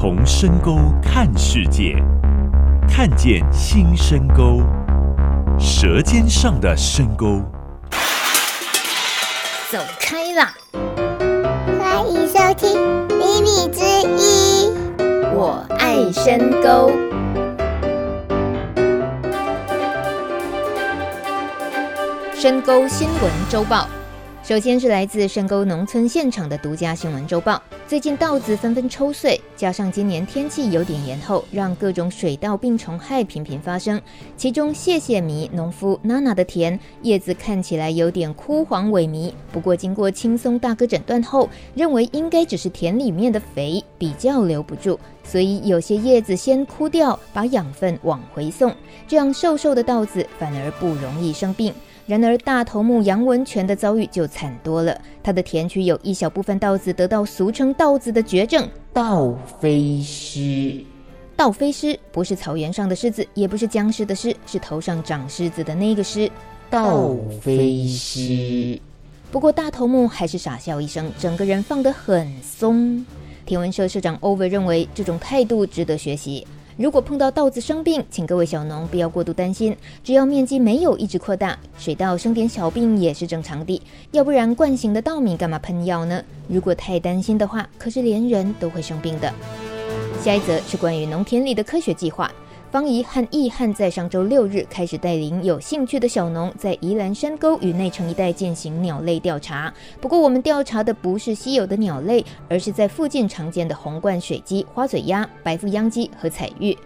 从深沟看世界，看见新深沟，舌尖上的深沟。走开啦！欢迎收听《秘密之一》，我爱深沟。深沟新闻周报。首先是来自深沟农村现场的独家新闻周报。最近稻子纷纷抽穗，加上今年天气有点延后，让各种水稻病虫害频频发生。其中谢谢迷农夫娜娜的田叶子看起来有点枯黄萎靡，不过经过轻松大哥诊断后，认为应该只是田里面的肥比较留不住，所以有些叶子先枯掉，把养分往回送，这样瘦瘦的稻子反而不容易生病。然而，大头目杨文全的遭遇就惨多了。他的田区有一小部分稻子得到俗称“稻子”的绝症——稻飞虱。稻飞虱不是草原上的狮子，也不是僵尸的狮，是头上长虱子的那个虱。稻飞虱。不过，大头目还是傻笑一声，整个人放得很松。天文社社长 Over 认为，这种态度值得学习。如果碰到稻子生病，请各位小农不要过度担心，只要面积没有一直扩大，水稻生点小病也是正常的。要不然惯性的稻米干嘛喷药呢？如果太担心的话，可是连人都会生病的。下一则是关于农田里的科学计划。方怡和易汉在上周六日开始带领有兴趣的小农在宜兰山沟与内城一带进行鸟类调查。不过，我们调查的不是稀有的鸟类，而是在附近常见的红冠水鸡、花嘴鸭、白腹秧鸡和彩玉。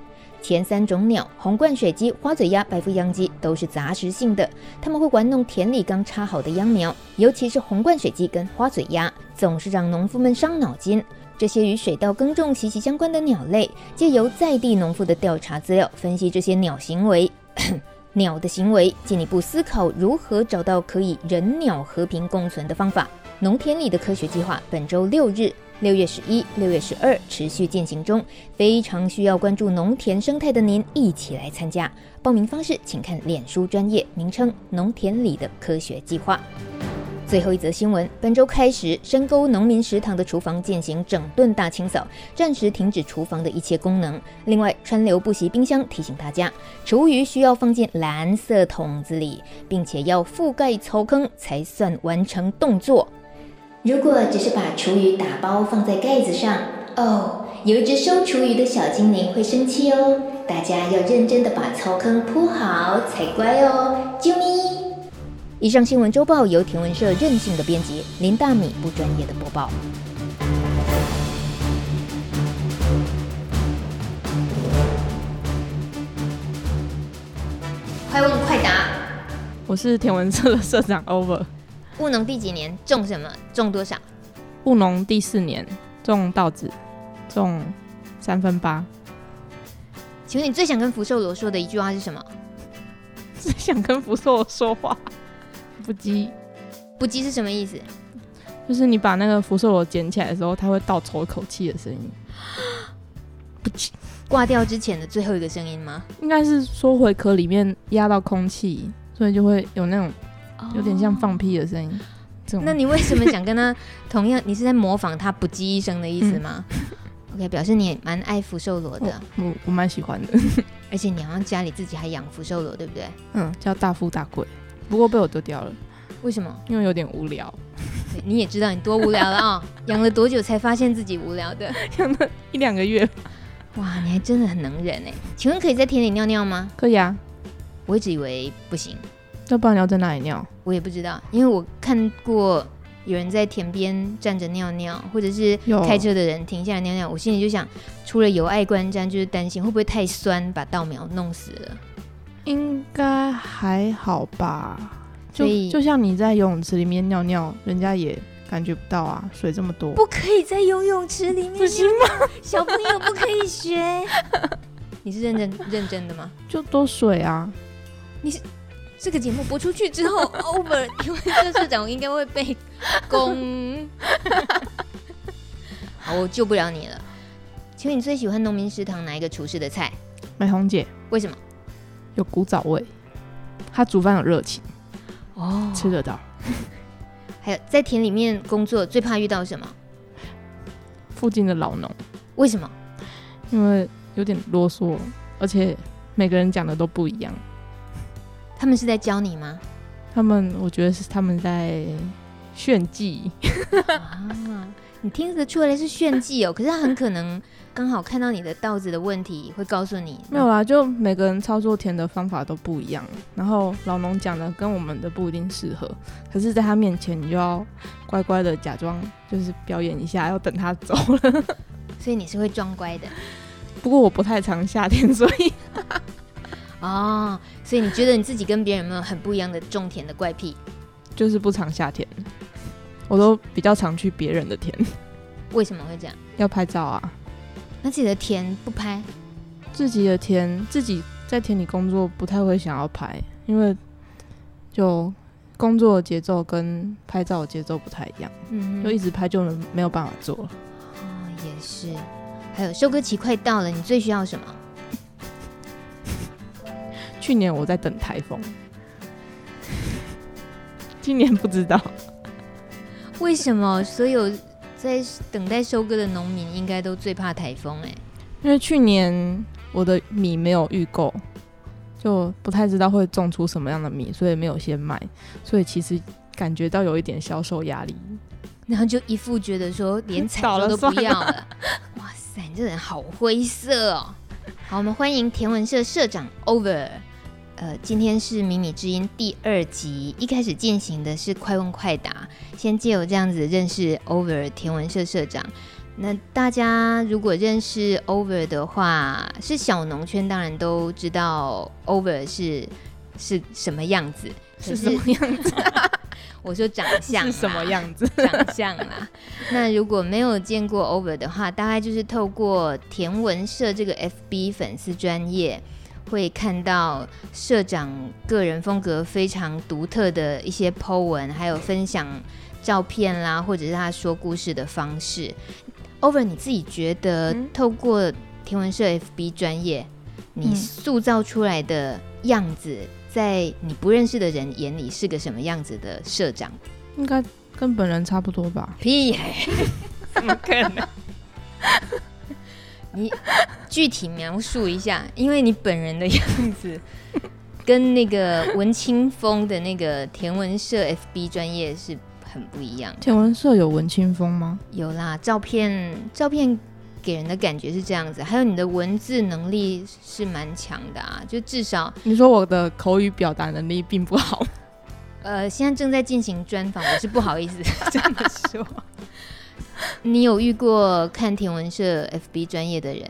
前三种鸟——红冠水鸡、花嘴鸭、白腹秧鸡，都是杂食性的，它们会玩弄田里刚插好的秧苗，尤其是红冠水鸡跟花嘴鸭，总是让农夫们伤脑筋。这些与水稻耕种息息相关的鸟类，借由在地农夫的调查资料，分析这些鸟行为、鸟的行为，进一步思考如何找到可以人鸟和平共存的方法。农田里的科学计划本周六日（六月十一、六月十二）持续进行中，非常需要关注农田生态的您一起来参加。报名方式请看脸书专业，名称“农田里的科学计划”。最后一则新闻，本周开始，深沟农民食堂的厨房进行整顿大清扫，暂时停止厨房的一切功能。另外，川流不息冰箱提醒大家，厨余需要放进蓝色桶子里，并且要覆盖槽坑才算完成动作。如果只是把厨余打包放在盖子上，哦，有一只收厨余的小精灵会生气哦。大家要认真的把槽坑铺好才乖哦，啾咪。以上新闻周报由田文社任性的编辑林大米不专业的播报。快问快答！我是田文社的社长 Over。务农第几年种什么？种多少？务农第四年种稻子，种三分八。请问你最想跟福寿螺说的一句话是什么？最想跟福寿螺说话。不羁，不羁是什么意思？就是你把那个福寿螺捡起来的时候，它会倒抽一口气的声音。不羁，挂掉之前的最后一个声音吗？应该是说回壳里面压到空气，所以就会有那种有点像放屁的声音。哦、这种。那你为什么想跟他同样？你是在模仿他不羁一生的意思吗、嗯？OK，表示你也蛮爱福寿螺的。我我蛮喜欢的，而且你好像家里自己还养福寿螺，对不对？嗯，叫大富大贵。不过被我丢掉了，为什么？因为有点无聊。你也知道你多无聊了啊、哦！养了多久才发现自己无聊的？养了一两个月。哇，你还真的很能忍哎！请问可以在田里尿尿吗？可以啊。我一直以为不行。那不然你要在哪里尿？我也不知道，因为我看过有人在田边站着尿尿，或者是开车的人停下来尿尿。我心里就想，除了有碍观瞻，就是担心会不会太酸把稻苗弄死了。应该还好吧，就就像你在游泳池里面尿尿，人家也感觉不到啊，水这么多。不可以在游泳池里面，不行吗？小朋友不可以学。你是认真认真的吗？就多水啊！你是这个节目播出去之后，over，因为这社长应该会被攻。好，我救不了你了。请问你最喜欢农民食堂哪一个厨师的菜？美红姐。为什么？有古早味，他煮饭有热情，哦，吃得到。还有在田里面工作最怕遇到什么？附近的老农。为什么？因为有点啰嗦，而且每个人讲的都不一样。他们是在教你吗？他们，我觉得是他们在炫技啊！你听得出来是炫技哦，可是他很可能刚好看到你的稻子的问题，会告诉你没有啦。就每个人操作田的方法都不一样，然后老农讲的跟我们的不一定适合，可是在他面前你就要乖乖的假装，就是表演一下，要等他走了。所以你是会装乖的。不过我不太常夏天，所以 哦，所以你觉得你自己跟别人有没有很不一样的种田的怪癖？就是不常下田。我都比较常去别人的田，为什么会这样？要拍照啊。那自己的田不拍？自己的田，自己在田里工作不太会想要拍，因为就工作的节奏跟拍照的节奏不太一样。嗯，就一直拍就能没有办法做了。哦，也是。还有收割期快到了，你最需要什么？去年我在等台风，今年不知道。为什么所有在等待收割的农民应该都最怕台风？哎，因为去年我的米没有预购，就不太知道会种出什么样的米，所以没有先买，所以其实感觉到有一点销售压力，然后就一副觉得说连采 收都不要了。了哇塞，你这人好灰色哦！好，我们欢迎田文社社长 Over。呃，今天是迷你之音第二集，一开始进行的是快问快答，先借由这样子认识 Over 田文社社长。那大家如果认识 Over 的话，是小农圈当然都知道 Over 是是什么样子，是什么样子？我说长相是什么样子？长相啦。那如果没有见过 Over 的话，大概就是透过田文社这个 FB 粉丝专页。会看到社长个人风格非常独特的一些 po 文，还有分享照片啦，或者是他说故事的方式。Over，你自己觉得透过天文社 FB 专业，你塑造出来的样子，在你不认识的人眼里是个什么样子的社长？应该跟本人差不多吧？屁嘿，怎么可能？你具体描述一下，因为你本人的样子 跟那个文青风的那个田文社 FB 专业是很不一样。田文社有文青风吗？有啦，照片照片给人的感觉是这样子，还有你的文字能力是蛮强的啊，就至少你说我的口语表达能力并不好。呃，现在正在进行专访，我是不好意思 这么说。你有遇过看天文社 FB 专业的人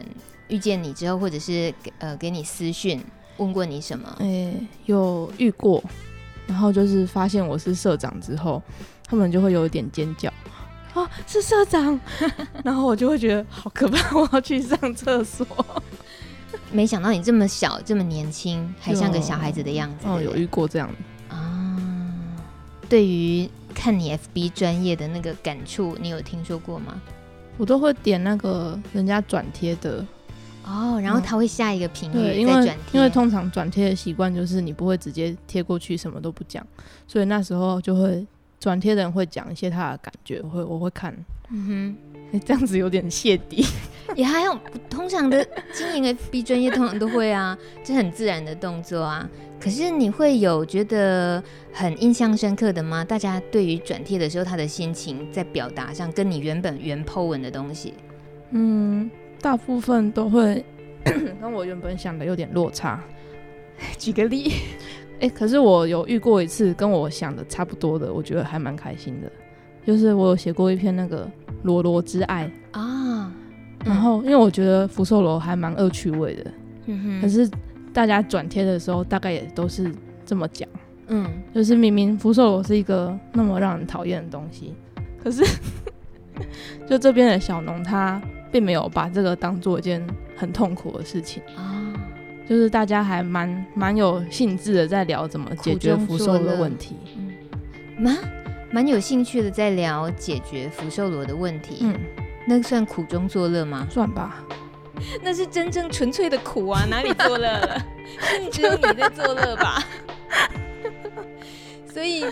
遇见你之后，或者是呃给你私讯问过你什么？哎、欸，有遇过，然后就是发现我是社长之后，他们就会有一点尖叫，哦，是社长，然后我就会觉得好可怕，我要去上厕所。没想到你这么小，这么年轻，还像个小孩子的样子。哦，有遇过这样啊？对于。看你 FB 专业的那个感触，你有听说过吗？我都会点那个人家转贴的。哦，然后他会下一个评论、嗯，因为因为通常转贴的习惯就是你不会直接贴过去，什么都不讲，所以那时候就会转贴的人会讲一些他的感觉，我会我会看，嗯哼，哎，这样子有点泄底，也还有通常的经营 FB 专业通常都会啊，这很自然的动作啊。可是你会有觉得很印象深刻的吗？大家对于转贴的时候，他的心情在表达上，跟你原本原 po 文的东西，嗯，大部分都会 跟我原本想的有点落差。举个例，哎、欸，可是我有遇过一次跟我想的差不多的，我觉得还蛮开心的。就是我有写过一篇那个罗罗之爱。啊，嗯、然后因为我觉得福寿螺还蛮恶趣味的，嗯哼，可是。大家转贴的时候，大概也都是这么讲，嗯，就是明明福寿螺是一个那么让人讨厌的东西，可是 就这边的小农他并没有把这个当做一件很痛苦的事情。啊，就是大家还蛮蛮有兴致的在聊怎么解决福寿螺的问题，嗯，蛮蛮有兴趣的在聊解决福寿螺的问题，嗯，那算苦中作乐吗？算吧。那是真正纯粹的苦啊，哪里作乐了？只有你在作乐吧。所以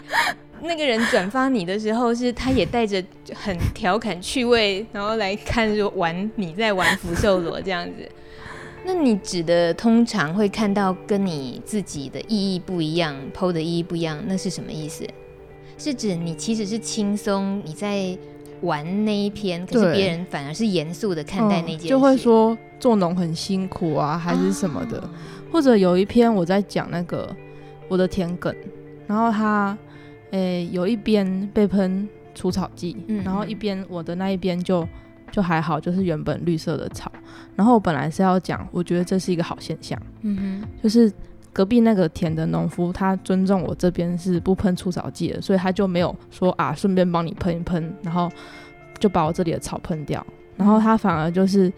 那个人转发你的时候，是他也带着很调侃趣味，然后来看说玩你在玩福寿螺这样子。那你指的通常会看到跟你自己的意义不一样，PO 的意义不一样，那是什么意思？是指你其实是轻松你在玩那一篇，可是别人反而是严肃的看待那件事，嗯，就会说做农很辛苦啊，还是什么的。啊、或者有一篇我在讲那个我的田埂，然后他诶、欸、有一边被喷除草剂，嗯、然后一边我的那一边就就还好，就是原本绿色的草。然后我本来是要讲，我觉得这是一个好现象，嗯哼，就是。隔壁那个田的农夫，他尊重我这边是不喷除草剂的，所以他就没有说啊，顺便帮你喷一喷，然后就把我这里的草喷掉。然后他反而就是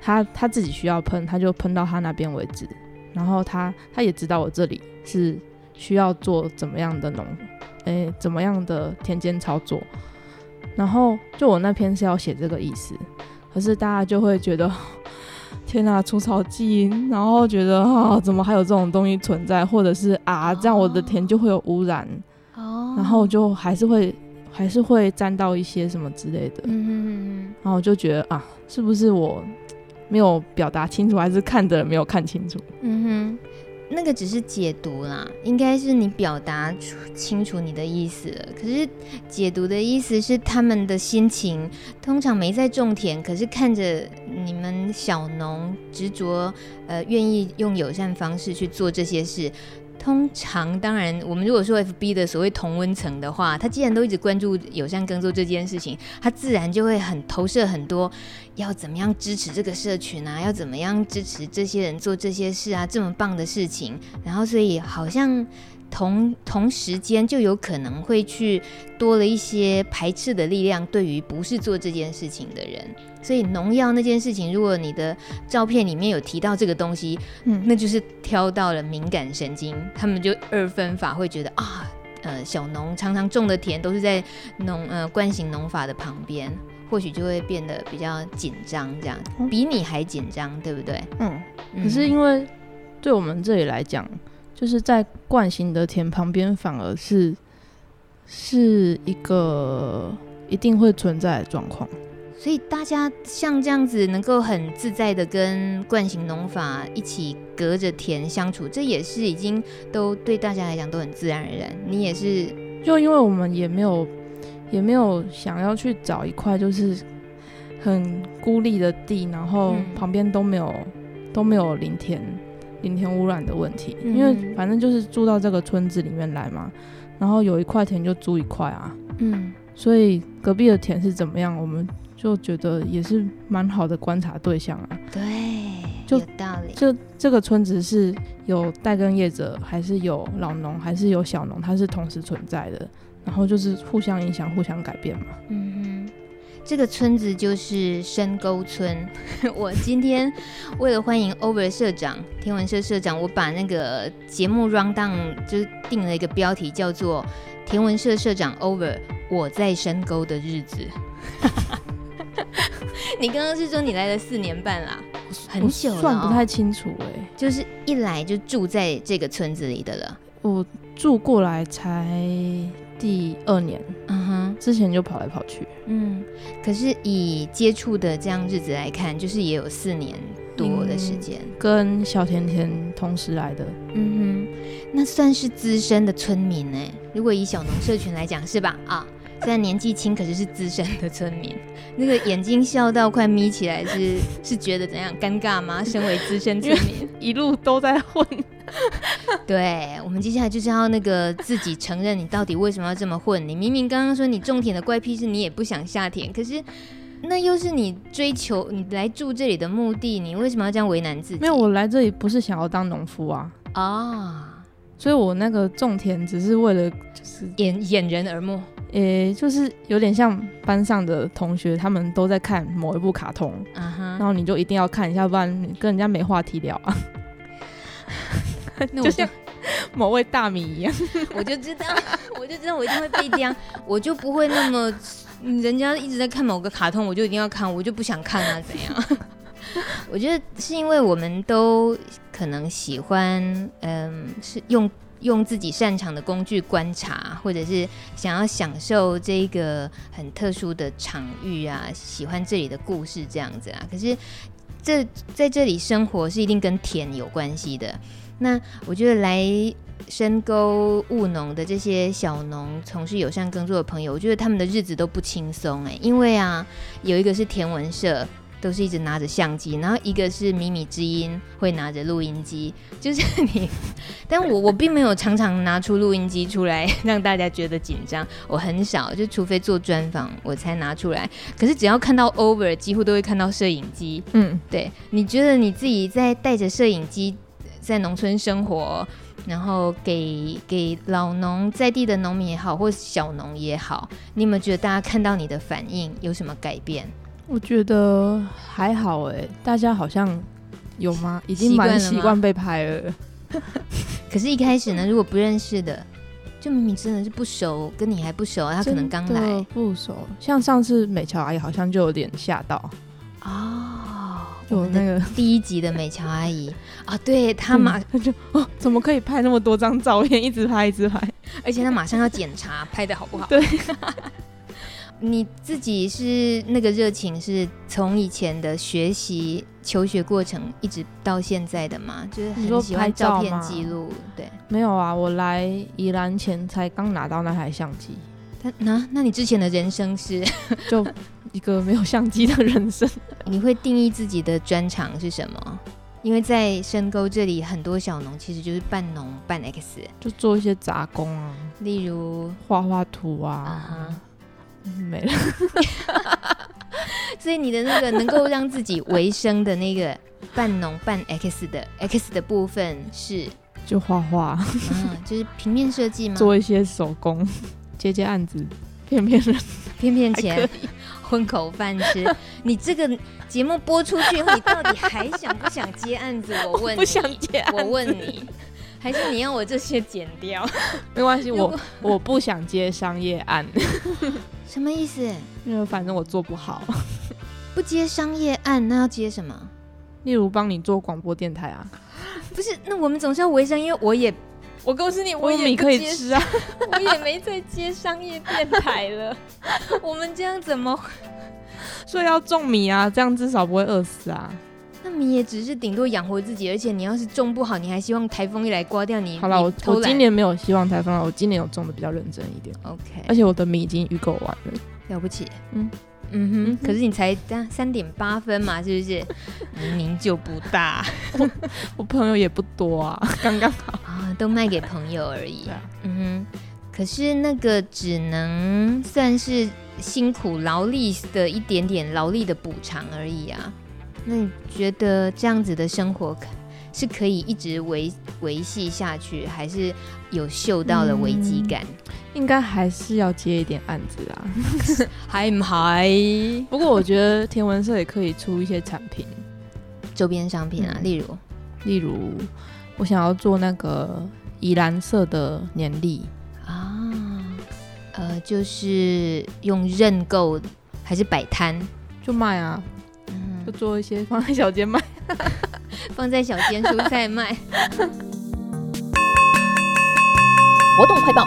他他自己需要喷，他就喷到他那边为止。然后他他也知道我这里是需要做怎么样的农，诶，怎么样的田间操作。然后就我那篇是要写这个意思，可是大家就会觉得。天呐，除草剂，然后觉得啊，怎么还有这种东西存在？或者是啊，这样我的田就会有污染，哦，然后就还是会还是会沾到一些什么之类的，嗯然后我就觉得啊，是不是我没有表达清楚，还是看的人没有看清楚？嗯哼。那个只是解读啦，应该是你表达出清楚你的意思了。可是解读的意思是他们的心情，通常没在种田，可是看着你们小农执着，呃，愿意用友善方式去做这些事。通常，当然，我们如果说 FB 的所谓同温层的话，他既然都一直关注友善耕作这件事情，他自然就会很投射很多，要怎么样支持这个社群啊，要怎么样支持这些人做这些事啊，这么棒的事情，然后所以好像。同同时间就有可能会去多了一些排斥的力量，对于不是做这件事情的人。所以农药那件事情，如果你的照片里面有提到这个东西，嗯，那就是挑到了敏感神经，他们就二分法会觉得啊，呃，小农常常种的田都是在农呃惯行农法的旁边，或许就会变得比较紧张，这样比你还紧张，对不对？嗯，可是因为对我们这里来讲。就是在惯行的田旁边，反而是是一个一定会存在的状况。所以大家像这样子，能够很自在的跟惯行农法一起隔着田相处，这也是已经都对大家来讲都很自然而然。你也是，就因为我们也没有也没有想要去找一块就是很孤立的地，然后旁边都没有、嗯、都没有林田。林田污染的问题，因为反正就是住到这个村子里面来嘛，然后有一块田就租一块啊，嗯，所以隔壁的田是怎么样，我们就觉得也是蛮好的观察对象啊。对，就有道理。就这个村子是有代耕业者，还是有老农，还是有小农，它是同时存在的，然后就是互相影响、互相改变嘛。嗯哼。这个村子就是深沟村。我今天为了欢迎 Over 社长，天文社社长，我把那个节目 rundown 就定了一个标题，叫做“天文社社长 Over 我在深沟的日子”。你刚刚是说你来了四年半啦，很久了，哦，算不太清楚哎，欸，就是一来就住在这个村子里的了。我住过来才第二年，嗯哼，之前就跑来跑去，嗯，可是以接触的这样日子来看，就是也有四年多的时间，嗯，跟小甜甜同时来的，嗯哼，那算是资深的村民呢。如果以小农社群来讲，是吧？啊，虽然年纪轻，可是是资深的村民，那个眼睛笑到快眯起来是，是 是觉得怎样？尴尬吗？身为资深村民，一路都在混。对，我们接下来就是要那个自己承认，你到底为什么要这么混？你明明刚刚说你种田的怪癖是你也不想下田，可是那又是你追求你来住这里的目的，你为什么要这样为难自己？没有，我来这里不是想要当农夫啊啊！所以我那个种田只是为了就是掩掩人耳目，诶，就是有点像班上的同学，他们都在看某一部卡通，uh huh. 然后你就一定要看一下，不然你跟人家没话题聊啊。就像 某位大米一样，我就知道，我就知道我一定会被这样，我就不会那么，人家一直在看某个卡通，我就一定要看，我就不想看啊，怎样？我觉得是因为我们都可能喜欢，嗯，是用用自己擅长的工具观察，或者是想要享受这个很特殊的场域啊，喜欢这里的故事这样子啊。可是这在这里生活是一定跟田有关系的。那我觉得来深沟务农的这些小农，从事友善耕作的朋友，我觉得他们的日子都不轻松哎，因为啊，有一个是田文社。都是一直拿着相机，然后一个是米米之音会拿着录音机，就是 你，但我我并没有常常拿出录音机出来让大家觉得紧张，我很少，就除非做专访我才拿出来。可是只要看到 over，几乎都会看到摄影机。嗯，对，你觉得你自己在带着摄影机在农村生活，然后给给老农在地的农民也好，或小农也好，你有没有觉得大家看到你的反应有什么改变？我觉得还好哎，大家好像有吗？已经蛮习惯被拍了。了 可是，一开始呢，如果不认识的，就明明真的是不熟，跟你还不熟，他可能刚来不熟。像上次美乔阿姨好像就有点吓到哦，有那个 第一集的美乔阿姨啊，对她马上就哦，怎么可以拍那么多张照片，一直拍一直拍，而且她马上要检查拍的好不好？对。你自己是那个热情，是从以前的学习求学过程一直到现在的吗？就是很喜欢照片记录，对？没有啊，我来宜兰前才刚拿到那台相机。那那那你之前的人生是 就一个没有相机的人生？你会定义自己的专长是什么？因为在深沟这里，很多小农其实就是半农半 X，就做一些杂工啊，例如画画图啊。Uh 没了，所以你的那个能够让自己维生的那个半农半 X 的 X 的部分是就画画，嗯，就是平面设计吗？做一些手工，接接案子，骗骗人，骗骗钱，混口饭吃。你这个节目播出去后，你到底还想不想接案子？我问你，不想接案子，我问你。还是你要我这些剪掉？没关系，我我不想接商业案。什么意思？因为反正我做不好。不接商业案，那要接什么？例如帮你做广播电台啊？不是，那我们总是要维生，因为我也，我告诉你，我也可以吃啊。我也没在接商业电台了。我们这样怎么？所以要种米啊，这样至少不会饿死啊。那米也只是顶多养活自己，而且你要是种不好，你还希望台风一来刮掉你？好了，我我今年没有希望台风了，我今年有种的比较认真一点。OK，而且我的米已经预购完了，了不起。嗯嗯哼，可是你才三点八分嘛，是不是？明明就不大，我，我朋友也不多啊，刚刚好啊，都卖给朋友而已。啊、嗯哼，可是那个只能算是辛苦劳力的一点点劳力的补偿而已啊。那你觉得这样子的生活是可以一直维维系下去，还是有嗅到了危机感？嗯，应该还是要接一点案子啊，还唔还？不过我觉得天文社也可以出一些产品，周边商品啊，嗯、例如，例如我想要做那个以蓝色的年历啊，呃，就是用认购还是摆摊就卖啊。就做一些放在小间卖，放在小间蔬菜卖。活动快报：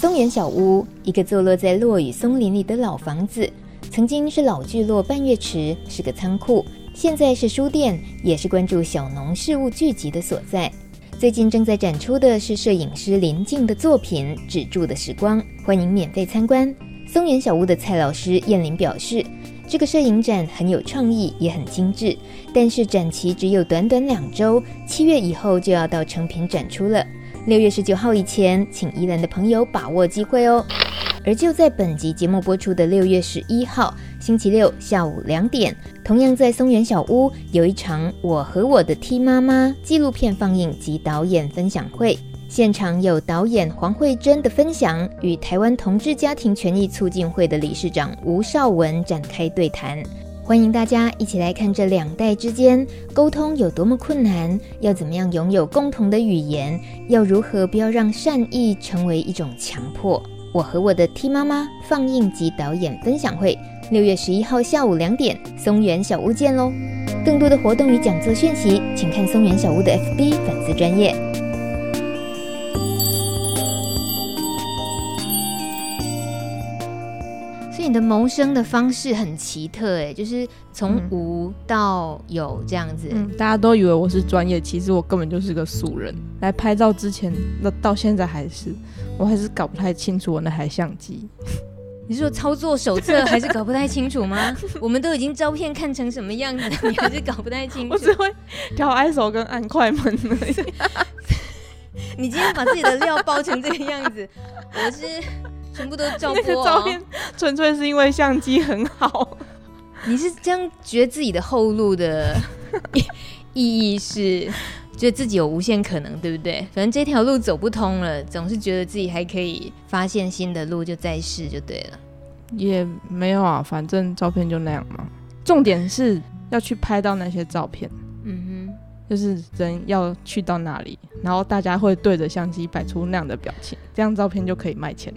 松原小屋，一个坐落在落雨松林里的老房子，曾经是老聚落半月池，是个仓库，现在是书店，也是关注小农事物聚集的所在。最近正在展出的是摄影师林静的作品《止住的时光》，欢迎免费参观。松原小屋的蔡老师燕玲表示，这个摄影展很有创意，也很精致，但是展期只有短短两周，七月以后就要到成品展出了。六月十九号以前，请宜兰的朋友把握机会哦。而就在本集节目播出的六月十一号星期六下午两点，同样在松原小屋有一场《我和我的 T 妈妈》纪录片放映及导演分享会。现场有导演黄慧珍的分享，与台湾同志家庭权益促进会的理事长吴少文展开对谈。欢迎大家一起来看这两代之间沟通有多么困难，要怎么样拥有共同的语言，要如何不要让善意成为一种强迫。我和我的 T 妈妈放映及导演分享会，六月十一号下午两点，松原小屋见喽。更多的活动与讲座讯息，请看松原小屋的 FB 粉丝专页。的谋生的方式很奇特，哎，就是从无到有这样子。嗯，大家都以为我是专业，其实我根本就是个素人。来拍照之前，那到现在还是，我还是搞不太清楚我那台相机。你是说操作手册 还是搞不太清楚吗？我们都已经照片看成什么样子，你还是搞不太清楚？我只会调 ISO 跟按快门而已。你今天把自己的料包成这个样子，我是全部都照播、哦。那个照片纯粹是因为相机很好。你是这样觉得自己的后路的 意义是？觉得自己有无限可能，对不对？反正这条路走不通了，总是觉得自己还可以发现新的路，就再试就对了。也没有啊，反正照片就那样嘛。重点是要去拍到那些照片。嗯哼，就是人要去到哪里，然后大家会对着相机摆出那样的表情，这样照片就可以卖钱。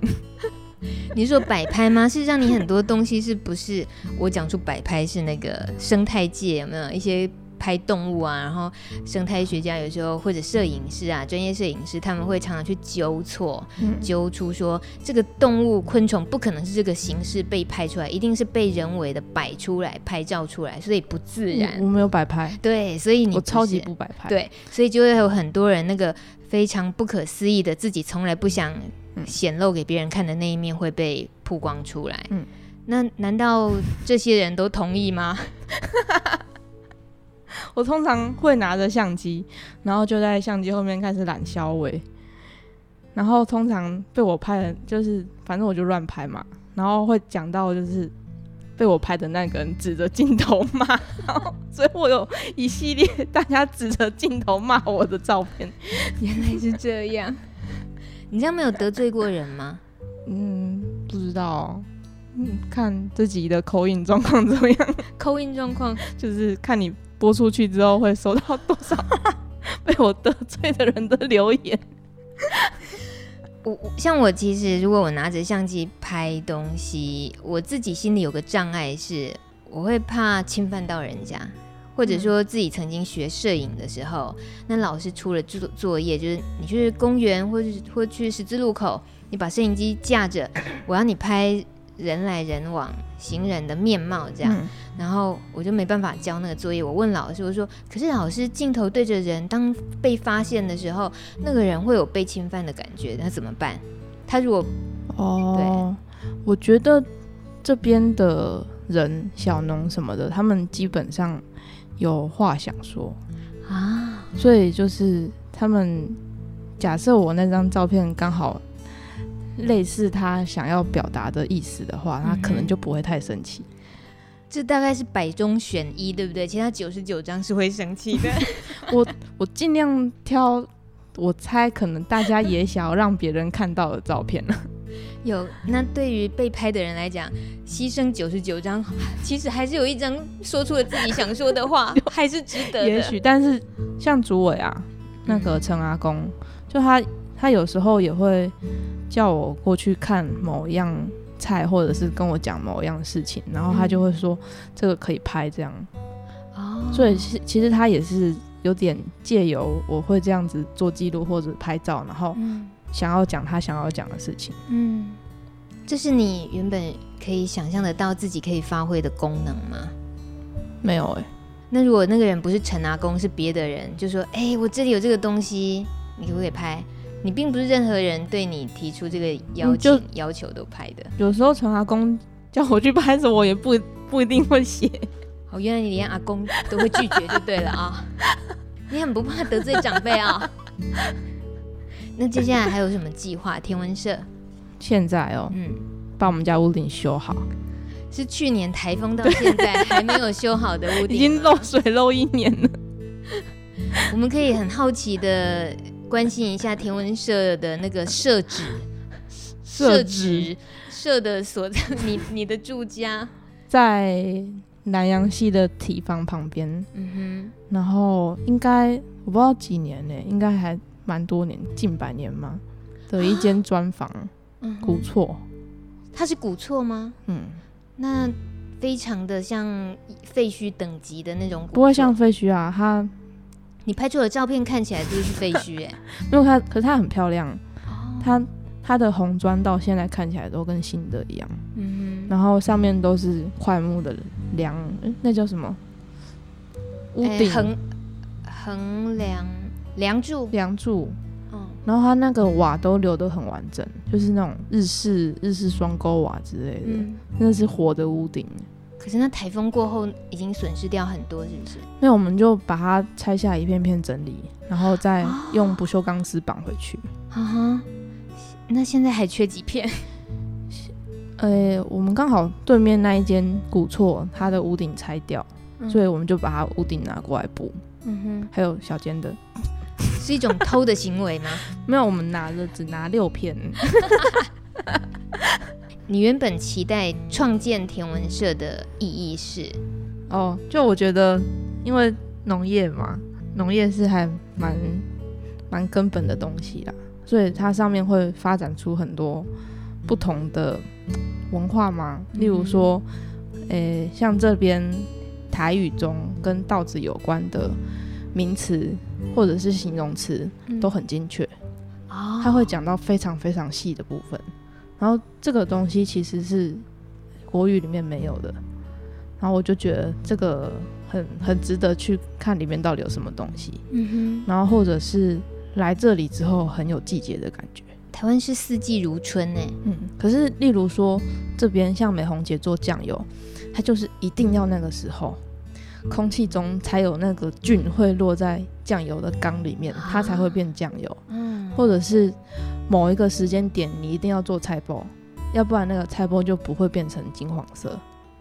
你是说摆拍吗？是让，你很多东西是不是我讲出摆拍是那个生态界有没有一些？拍动物啊，然后生态学家有时候或者摄影师啊，专业摄影师他们会常常去纠错，嗯、纠出说这个动物昆虫不可能是这个形式被拍出来，一定是被人为的摆出来拍照出来，所以不自然。我没有摆拍，对，所以你我超级不摆拍，对，所以就会有很多人那个非常不可思议的自己从来不想显露给别人看的那一面会被曝光出来。嗯，那难道这些人都同意吗？我通常会拿着相机，然后就在相机后面开始揽肖喂，然后通常被我拍的，就是反正我就乱拍嘛，然后会讲到就是被我拍的那个人指着镜头骂，然后所以我有一系列大家指着镜头骂我的照片。原来是这样，你这样没有得罪过人吗？嗯，不知道，嗯，看自己的口音状况怎么样？口音状况就是看你。播出去之后会收到多少 被我得罪的人的留言？我像我其实如果我拿着相机拍东西，我自己心里有个障碍是，我会怕侵犯到人家，或者说自己曾经学摄影的时候，那老师出了作作业，就是你去公园或者或去十字路口，你把摄影机架着，我要你拍人来人往。行人的面貌这样，嗯、然后我就没办法交那个作业。我问老师，我说：“可是老师，镜头对着人，当被发现的时候，那个人会有被侵犯的感觉，那怎么办？”他如果哦，对，我觉得这边的人，小农什么的，他们基本上有话想说啊，所以就是他们假设我那张照片刚好。类似他想要表达的意思的话，他可能就不会太生气。这大概是百中选一，对不对？其他九十九张是会生气的。我我尽量挑，我猜可能大家也想要让别人看到的照片呢。有，那对于被拍的人来讲，牺牲九十九张，其实还是有一张说出了自己想说的话，还是值得的。也许，但是像主委啊，那个陈阿公，就他。他有时候也会叫我过去看某一样菜，或者是跟我讲某一样事情，然后他就会说这个可以拍这样。哦，所以其其实他也是有点借由我会这样子做记录或者拍照，然后想要讲他想要讲的事情。嗯，这是你原本可以想象得到自己可以发挥的功能吗？没有哎、欸。那如果那个人不是陈阿公，是别的人，就说：“哎、欸，我这里有这个东西，你可不可以拍？”你并不是任何人对你提出这个要求要求都拍的。有时候陈阿公叫我去拍什么，我也不 不一定会写。哦，原来你连阿公都会拒绝就对了啊！你很不怕得罪长辈啊？那接下来还有什么计划？天文社现在哦，嗯，把我们家屋顶修好。是去年台风到现在还没有修好的屋顶，已经漏水漏一年了。我们可以很好奇的。关心一下天文社的那个社址，社址社的所在，你 你的住家在南洋系的体房旁边。嗯哼，然后应该我不知道几年呢，应该还蛮多年，近百年嘛的一间砖房，古厝。它是古厝吗？嗯，那非常的像废墟等级的那种，不会像废墟啊。它，你拍出的照片看起来就是废墟哎，没有它，可是它很漂亮，它它的红砖到现在看起来都跟新的一样，嗯哼，然后上面都是块木的梁，那叫什么？屋顶。横横梁梁柱。梁柱，嗯，然后它那个瓦都留得很完整，就是那种日式日式双钩瓦之类的，嗯、那是活的屋顶。可是那台风过后已经损失掉很多，是不是？那我们就把它拆下一片片整理，然后再用不锈钢丝绑回去。啊哈，那现在还缺几片？呃、欸，我们刚好对面那一间古厝，它的屋顶拆掉。所以我们就把它屋顶拿过来补，嗯哼，还有小间的，是一种偷的行为吗？没有，我们拿了只拿六片。你原本期待创建田文社的意义是？哦，就我觉得，因为农业嘛，农业是还蛮蛮根本的东西啦，所以它上面会发展出很多不同的文化嘛，例如说，诶、欸，像这边。台语中跟稻子有关的名词或者是形容词都很精确，他、嗯、会讲到非常非常细的部分。然后这个东西其实是国语里面没有的，然后我就觉得这个很很值得去看里面到底有什么东西。嗯哼，然后或者是来这里之后很有季节的感觉。台湾是四季如春呢。嗯，可是例如说这边像美红姐做酱油，它就是一定要那个时候。空气中才有那个菌会落在酱油的缸里面，它才会变酱油。嗯，或者是某一个时间点，你一定要做菜包，要不然那个菜包就不会变成金黄色。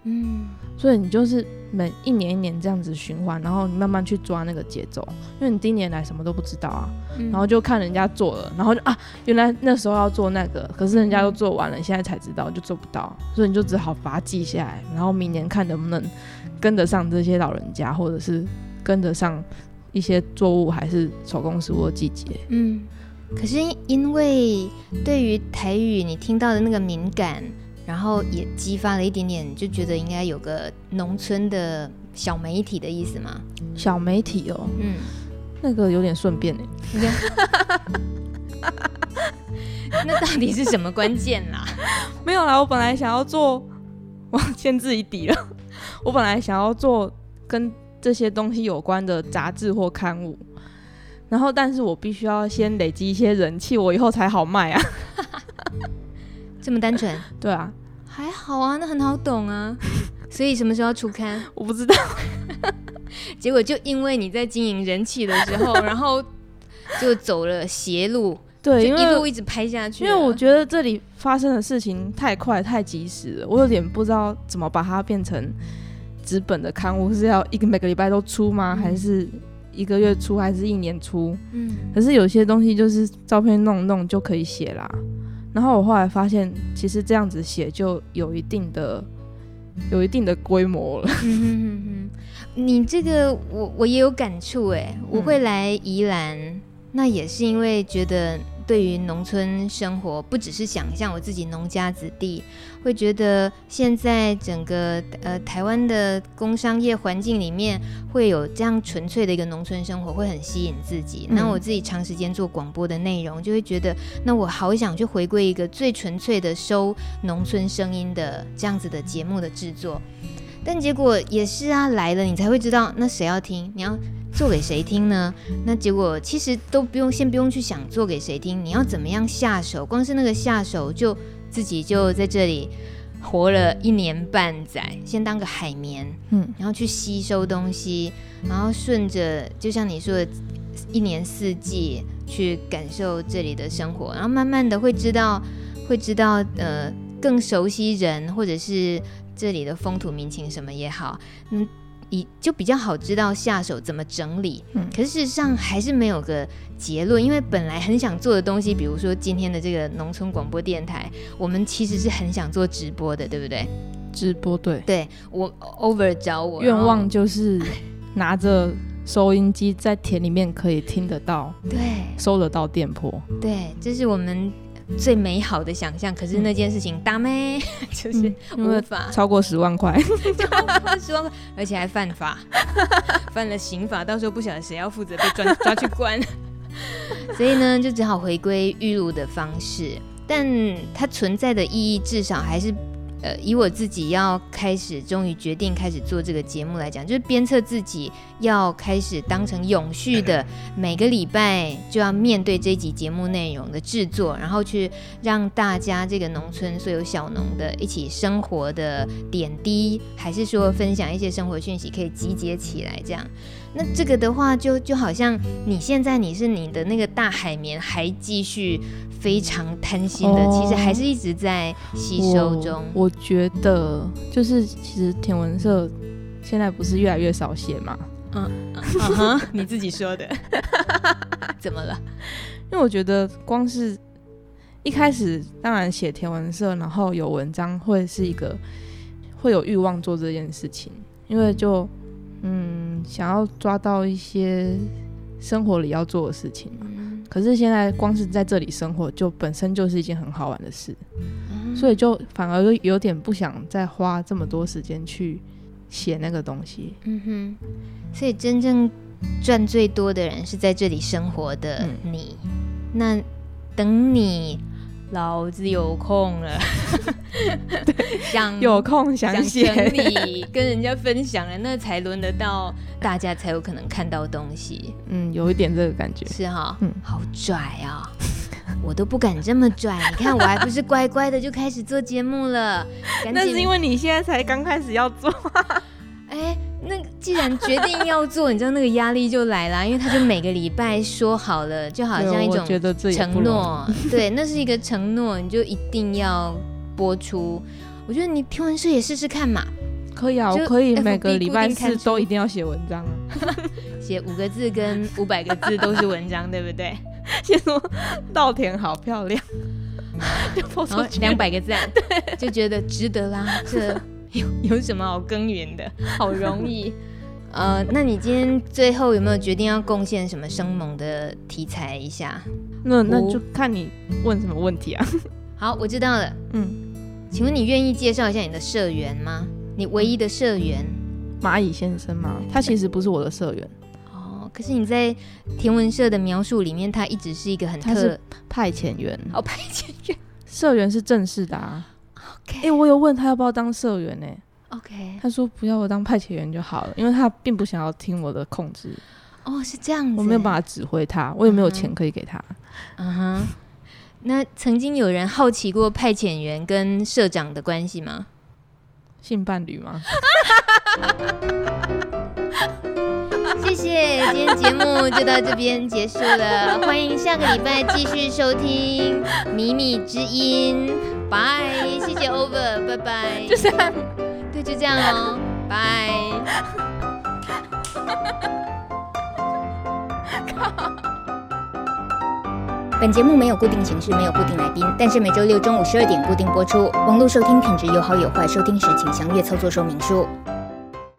嗯，所以你就是每一年一年这样子循环，然后你慢慢去抓那个节奏，因为你第一年来什么都不知道啊，然后就看人家做了，然后就啊，原来那时候要做那个，可是人家都做完了，你现在才知道就做不到，所以你就只好把它记下来，然后明年看能不能跟得上这些老人家，或者是跟得上一些作物还是手工食物的季节。嗯，可是因为对于台语你听到的那个敏感。然后也激发了一点点，就觉得应该有个农村的小媒体的意思吗？小媒体哦，嗯，那个有点顺便哎。那到底是什么关键啦？没有啦，我本来想要做，我先自己底了。我本来想要做跟这些东西有关的杂志或刊物，然后但是我必须要先累积一些人气，我以后才好卖啊。这么单纯？对啊，还好啊，那很好懂啊。所以什么时候要出刊？我不知道。结果就因为你在经营人气的时候，然后就走了邪路。对，因为一路一直拍下去。因为我觉得这里发生的事情太快太及时了，我有点不知道怎么把它变成纸本的刊物，是要一个每个礼拜都出吗？嗯、还是一个月出？还是一年出？嗯。可是有些东西就是照片弄弄就可以写啦。然后我后来发现，其实这样子写就有一定的、有一定的规模了。嗯哼哼哼，你这个我我也有感触哎，我会来宜兰，嗯、那也是因为觉得。对于农村生活，不只是想象我自己农家子弟，会觉得现在整个呃台湾的工商业环境里面，会有这样纯粹的一个农村生活，会很吸引自己。那我自己长时间做广播的内容，就会觉得，那我好想去回归一个最纯粹的收农村声音的这样子的节目的制作。但结果也是啊，来了你才会知道，那谁要听？你要。做给谁听呢？那结果其实都不用，先不用去想做给谁听，你要怎么样下手？光是那个下手，就自己就在这里活了一年半载，先当个海绵，嗯，然后去吸收东西，然后顺着，就像你说的，一年四季去感受这里的生活，然后慢慢的会知道，会知道，呃，更熟悉人，或者是这里的风土民情什么也好，嗯。以就比较好知道下手怎么整理，嗯，可是事实上还是没有个结论，因为本来很想做的东西，比如说今天的这个农村广播电台，我们其实是很想做直播的，对不对？直播对，对我 over 找我愿望就是拿着收音机在田里面可以听得到，对，收得到电波，对，这是我们最美好的想象，可是那件事情大咩，就是无法。超过十万块，超过十万块，而且还犯法，犯了刑法，到时候不晓得谁要负责被抓抓去关，所以呢，就只好回归玉露的方式，但它存在的意义至少还是。呃，以我自己要开始，终于决定开始做这个节目来讲，就是鞭策自己要开始当成永续的，每个礼拜就要面对这一集节目内容的制作，然后去让大家这个农村所有小农的一起生活的点滴，还是说分享一些生活讯息，可以集结起来这样。那这个的话就，就就好像你现在你是你的那个大海绵还继续非常贪心的，哦、其实还是一直在吸收中。我，我觉得就是其实天文社现在不是越来越少写吗？嗯 嗯你自己说的，怎么了？因为我觉得光是一开始当然写天文社，然后有文章会是一个会有欲望做这件事情，因为就。嗯，想要抓到一些生活里要做的事情嘛。嗯，可是现在光是在这里生活，就本身就是一件很好玩的事，嗯，所以就反而有点不想再花这么多时间去写那个东西。嗯哼，所以真正赚最多的人是在这里生活的你。嗯，那等你。老子有空了，想 有空想写，想整理跟人家分享了，那才轮得到大家才有可能看到东西。嗯，有一点这个感觉，是哈，嗯，好拽啊、喔，我都不敢这么拽。你看我还不是乖乖的就开始做节目了，那是因为你现在才刚开始要做。哎、欸。那既然决定要做，你知道那个压力就来了，因为他就每个礼拜说好了，就好像一种承诺。对，那是一个承诺，你就一定要播出。我觉得你天文社也试试看嘛。可以啊，我可以每个礼拜四都一定要写文章啊，写五个字跟 五百个字都是文章，对不对？先说稻田好漂亮，就抛出两百个赞，对，就觉得值得啦。这。有有什么好耕耘的？好容易。呃，那你今天最后有没有决定要贡献什么生猛的题材一下？那那就看你问什么问题啊。好，我知道了。嗯，请问你愿意介绍一下你的社员吗？你唯一的社员蚂蚁先生吗？他其实不是我的社员。哦，可是你在天文社的描述里面，他一直是一个很特派遣员。哦，派遣员。社员是正式的啊。哎我有问他要不要当社员呢、欸？OK，他说不要，我当派遣员就好了，因为他并不想要听我的控制。哦，是这样子，我没有办法指挥他，我也没有钱可以给他。嗯哼，那曾经有人好奇过派遣员跟社长的关系吗？性伴侣吗？谢谢，今天节目就到这边结束了，欢迎下个礼拜继续收听《米米之音》。拜，谢谢 Over，拜拜。就这样，对，就这样哦，拜。本节目没有固定形式，没有固定来宾，但是每周六中午十二点固定播出。网络收听品质有好有坏，收听时请详阅操作说明书。